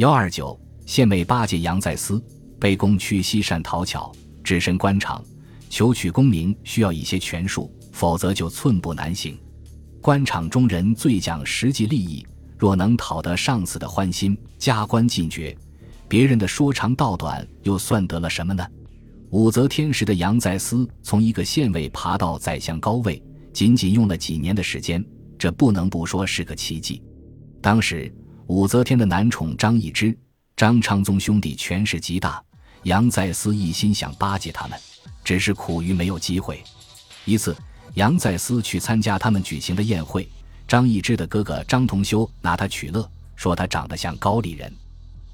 幺二九县尉八戒杨再思被公去西善讨巧，只身官场求取功名，需要一些权术，否则就寸步难行。官场中人最讲实际利益，若能讨得上司的欢心，加官进爵，别人的说长道短又算得了什么呢？武则天时的杨再思从一个县尉爬到宰相高位，仅仅用了几年的时间，这不能不说是个奇迹。当时。武则天的男宠张易之、张昌宗兄弟权势极大，杨再思一心想巴结他们，只是苦于没有机会。一次，杨再思去参加他们举行的宴会，张易之的哥哥张同修拿他取乐，说他长得像高丽人。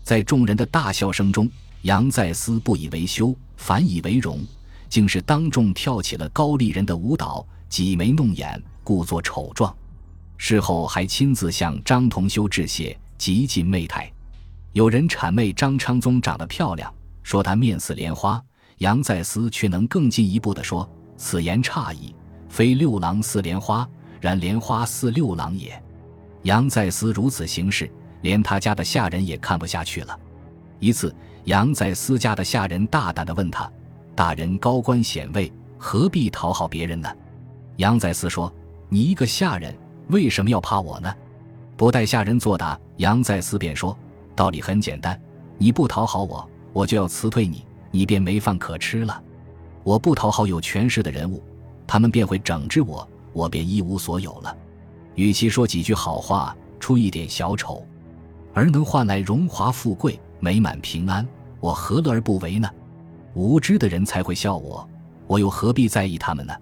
在众人的大笑声中，杨再思不以为羞，反以为荣，竟是当众跳起了高丽人的舞蹈，挤眉弄眼，故作丑状。事后还亲自向张同修致谢。极尽媚态，有人谄媚张昌宗长得漂亮，说他面似莲花。杨再思却能更进一步的说：“此言差矣，非六郎似莲花，然莲花似六郎也。”杨再思如此行事，连他家的下人也看不下去了。一次，杨再思家的下人大胆地问他：“大人高官显位，何必讨好别人呢？”杨再思说：“你一个下人，为什么要怕我呢？”不待下人作答，杨再思便说：“道理很简单，你不讨好我，我就要辞退你，你便没饭可吃了。我不讨好有权势的人物，他们便会整治我，我便一无所有了。与其说几句好话，出一点小丑，而能换来荣华富贵、美满平安，我何乐而不为呢？无知的人才会笑我，我又何必在意他们呢？”